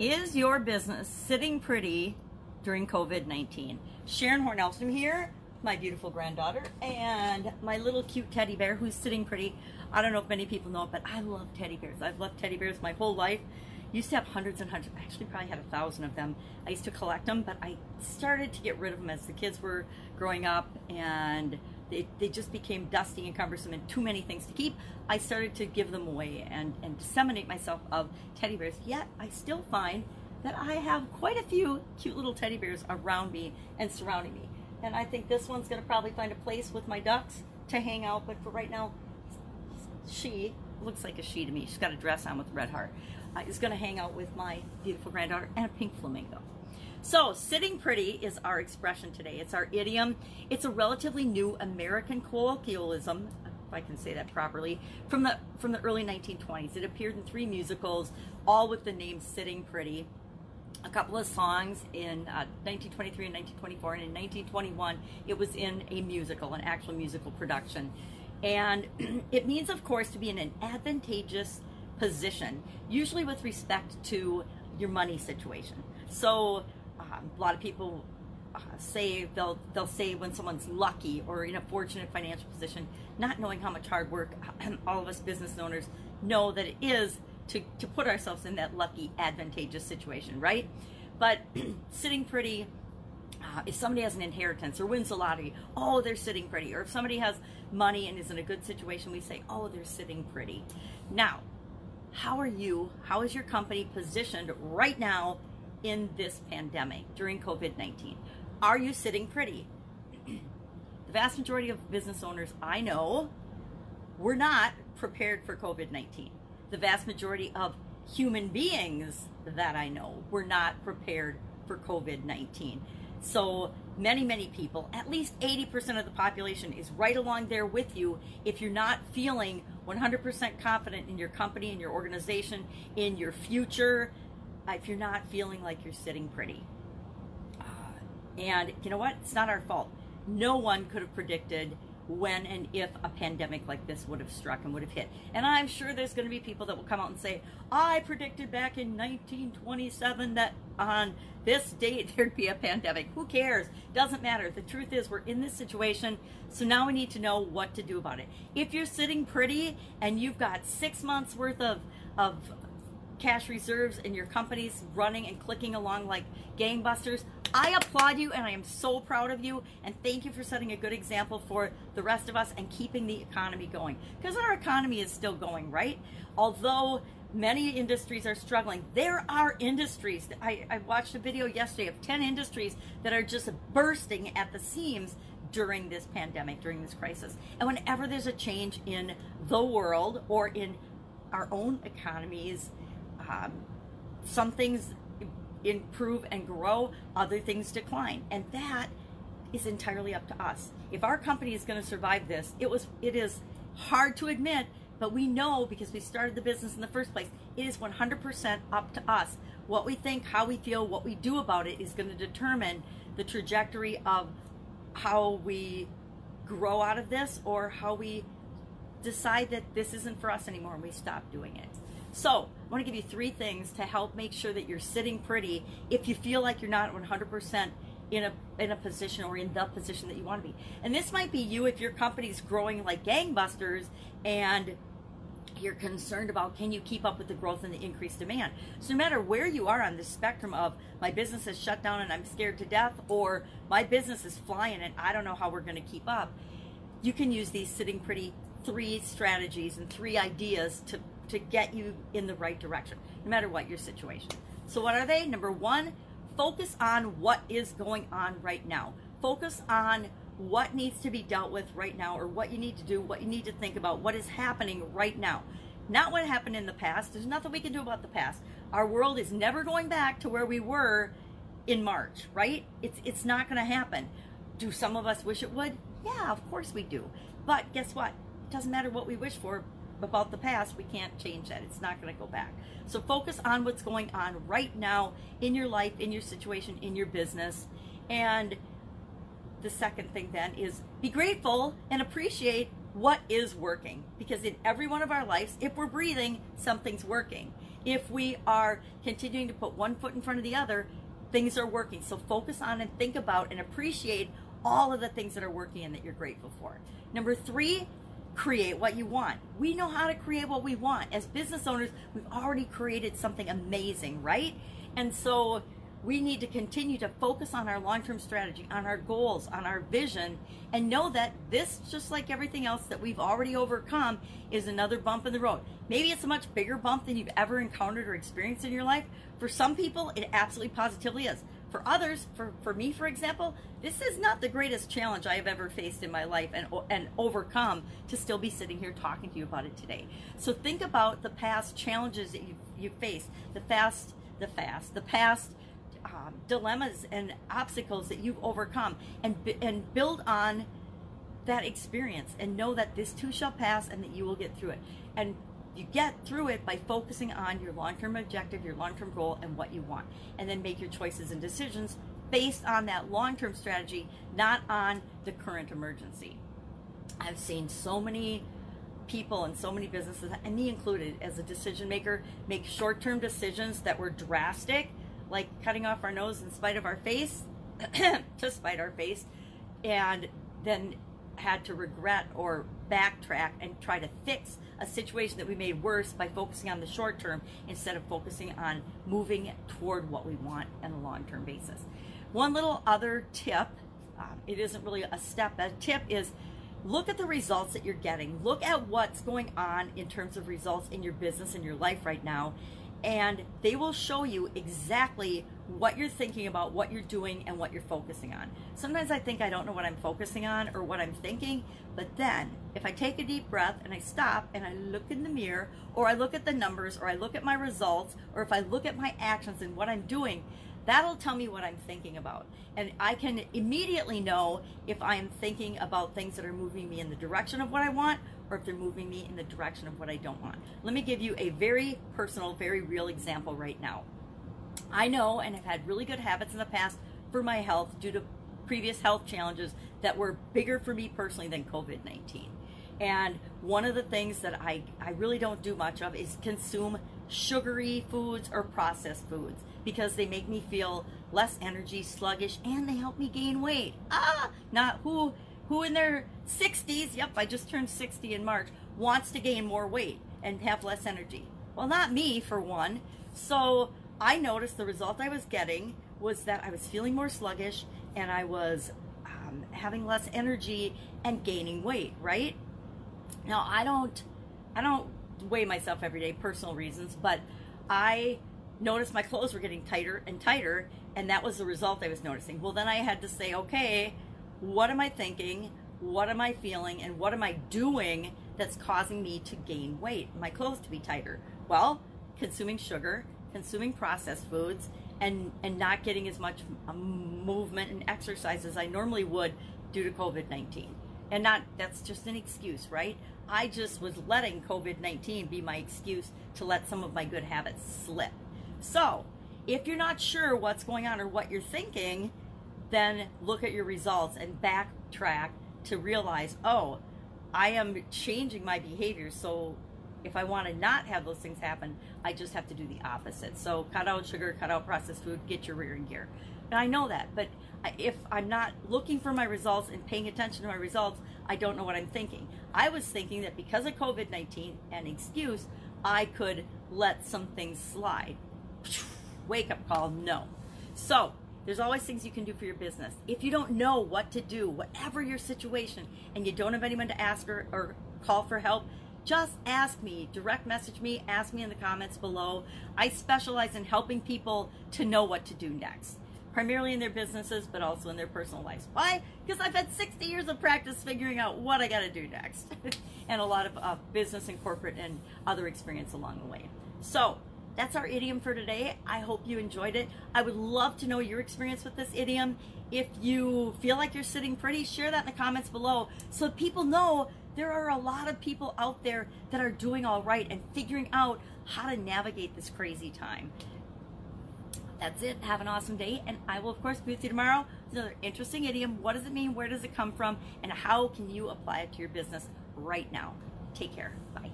Is your business sitting pretty during COVID 19? Sharon Hornelstrom here, my beautiful granddaughter, and my little cute teddy bear who's sitting pretty. I don't know if many people know it, but I love teddy bears. I've loved teddy bears my whole life. Used to have hundreds and hundreds, actually probably had a thousand of them. I used to collect them, but I started to get rid of them as the kids were growing up and they, they just became dusty and cumbersome and too many things to keep. I started to give them away and, and disseminate myself of teddy bears. Yet I still find that I have quite a few cute little teddy bears around me and surrounding me. And I think this one's to probably find a place with my ducks to hang out. But for right now, she looks like a she to me. She's got a dress on with a red heart. Uh, is to hang out with my beautiful granddaughter and a pink flamingo. So, sitting pretty is our expression today. It's our idiom. It's a relatively new American colloquialism, if I can say that properly, from the from the early 1920s. It appeared in three musicals, all with the name "Sitting Pretty." A couple of songs in uh, 1923 and 1924, and in 1921, it was in a musical, an actual musical production. And it means, of course, to be in an advantageous position, usually with respect to your money situation. So um, a lot of people uh, say they'll they'll say when someone's lucky or in a fortunate financial position, not knowing how much hard work all of us business owners know that it is to, to put ourselves in that lucky, advantageous situation, right? But sitting pretty, uh, if somebody has an inheritance or wins the lottery, oh, they're sitting pretty. Or if somebody has money and is in a good situation, we say, oh, they're sitting pretty. Now, how are you, how is your company positioned right now in this pandemic during COVID 19? Are you sitting pretty? the vast majority of business owners I know were not prepared for COVID 19. The vast majority of human beings that I know were not prepared for COVID 19. So many, many people, at least 80% of the population, is right along there with you if you're not feeling 100% confident in your company, in your organization, in your future, if you're not feeling like you're sitting pretty. Uh, and you know what? It's not our fault. No one could have predicted when and if a pandemic like this would have struck and would have hit. And I'm sure there's going to be people that will come out and say, I predicted back in 1927 that on this date there'd be a pandemic. Who cares? Doesn't matter. The truth is, we're in this situation, so now we need to know what to do about it. If you're sitting pretty and you've got six months worth of, of cash reserves and your company's running and clicking along like gangbusters. I applaud you and I am so proud of you and thank you for setting a good example for the rest of us and keeping the economy going because our economy is still going, right? Although many industries are struggling, there are industries. I, I watched a video yesterday of 10 industries that are just bursting at the seams during this pandemic, during this crisis. And whenever there's a change in the world or in our own economies, um, some things improve and grow, other things decline, and that is entirely up to us. If our company is going to survive this, it was it is hard to admit, but we know because we started the business in the first place. It is 100% up to us. What we think, how we feel, what we do about it is going to determine the trajectory of how we grow out of this or how we decide that this isn't for us anymore and we stop doing it. So, I want to give you three things to help make sure that you're sitting pretty if you feel like you're not 100% in a in a position or in the position that you want to be. And this might be you if your company's growing like gangbusters and you're concerned about can you keep up with the growth and the increased demand. So no matter where you are on the spectrum of my business is shut down and I'm scared to death or my business is flying and I don't know how we're going to keep up, you can use these sitting pretty three strategies and three ideas to to get you in the right direction, no matter what your situation. So, what are they? Number one, focus on what is going on right now. Focus on what needs to be dealt with right now, or what you need to do, what you need to think about, what is happening right now. Not what happened in the past. There's nothing we can do about the past. Our world is never going back to where we were in March, right? It's it's not going to happen. Do some of us wish it would? Yeah, of course we do. But guess what? It doesn't matter what we wish for about the past, we can't change that. It's not going to go back. So focus on what's going on right now in your life, in your situation, in your business. And the second thing then is be grateful and appreciate what is working. Because in every one of our lives, if we're breathing, something's working. If we are continuing to put one foot in front of the other, things are working. So focus on and think about and appreciate all of the things that are working and that you're grateful for. Number three, create what you want. We know how to create what we want. As business owners, we've already created something amazing, right? And so we need to continue to focus on our long term strategy, on our goals, on our vision, and know that this, just like everything else that we've already overcome, is another bump in the road. Maybe it's a much bigger bump than you've ever encountered or experienced in your life. For some people, it absolutely positively is. For others, for, for me, for example, this is not the greatest challenge I have ever faced in my life and, and overcome to still be sitting here talking to you about it today. So think about the past challenges that you've, you've faced, the fast, the fast, the past um, dilemmas and obstacles that you've overcome and, and build on that experience and know that this too shall pass and that you will get through it. And you get through it by focusing on your long term objective, your long term goal, and what you want. And then make your choices and decisions based on that long term strategy, not on the current emergency. I've seen so many people and so many businesses, and me included as a decision maker, make short term decisions that were drastic like cutting off our nose in spite of our face, to spite our face, and then had to regret or backtrack and try to fix a situation that we made worse by focusing on the short term instead of focusing on moving toward what we want on a long term basis. One little other tip um, it isn't really a step, a tip is look at the results that you're getting. Look at what's going on in terms of results in your business and your life right now and they will show you exactly what you're thinking about, what you're doing, and what you're focusing on. Sometimes I think I don't know what I'm focusing on or what I'm thinking, but then if I take a deep breath and I stop and I look in the mirror, or I look at the numbers, or I look at my results, or if I look at my actions and what I'm doing, that'll tell me what I'm thinking about. And I can immediately know if I am thinking about things that are moving me in the direction of what I want or if they're moving me in the direction of what I don't want. Let me give you a very personal, very real example right now. I know and have had really good habits in the past for my health due to previous health challenges that were bigger for me personally than COVID 19. And one of the things that I, I really don't do much of is consume sugary foods or processed foods because they make me feel less energy, sluggish, and they help me gain weight. Ah, not who who in their 60s, yep, I just turned 60 in March, wants to gain more weight and have less energy? Well, not me, for one. So I noticed the result I was getting was that I was feeling more sluggish and I was um, having less energy and gaining weight, right? Now, I don't, I don't weigh myself every day, personal reasons, but I noticed my clothes were getting tighter and tighter, and that was the result I was noticing. Well, then I had to say, okay, what am I thinking? What am I feeling? And what am I doing that's causing me to gain weight? My clothes to be tighter? Well, consuming sugar, consuming processed foods, and, and not getting as much um, movement and exercise as I normally would due to COVID 19. And not, that's just an excuse, right? I just was letting COVID 19 be my excuse to let some of my good habits slip. So, if you're not sure what's going on or what you're thinking, then look at your results and backtrack to realize, oh, I am changing my behavior. So if I want to not have those things happen, I just have to do the opposite. So cut out sugar, cut out processed food, get your rear in gear. I know that, but if I'm not looking for my results and paying attention to my results, I don't know what I'm thinking. I was thinking that because of COVID 19 and excuse, I could let some things slide. Wake up call, no. So there's always things you can do for your business. If you don't know what to do, whatever your situation, and you don't have anyone to ask or, or call for help, just ask me, direct message me, ask me in the comments below. I specialize in helping people to know what to do next, primarily in their businesses, but also in their personal lives. Why? Because I've had 60 years of practice figuring out what I got to do next, and a lot of uh, business and corporate and other experience along the way. So, that's our idiom for today. I hope you enjoyed it. I would love to know your experience with this idiom. If you feel like you're sitting pretty, share that in the comments below so people know there are a lot of people out there that are doing all right and figuring out how to navigate this crazy time. That's it. Have an awesome day. And I will, of course, be with you tomorrow another interesting idiom. What does it mean? Where does it come from? And how can you apply it to your business right now? Take care. Bye.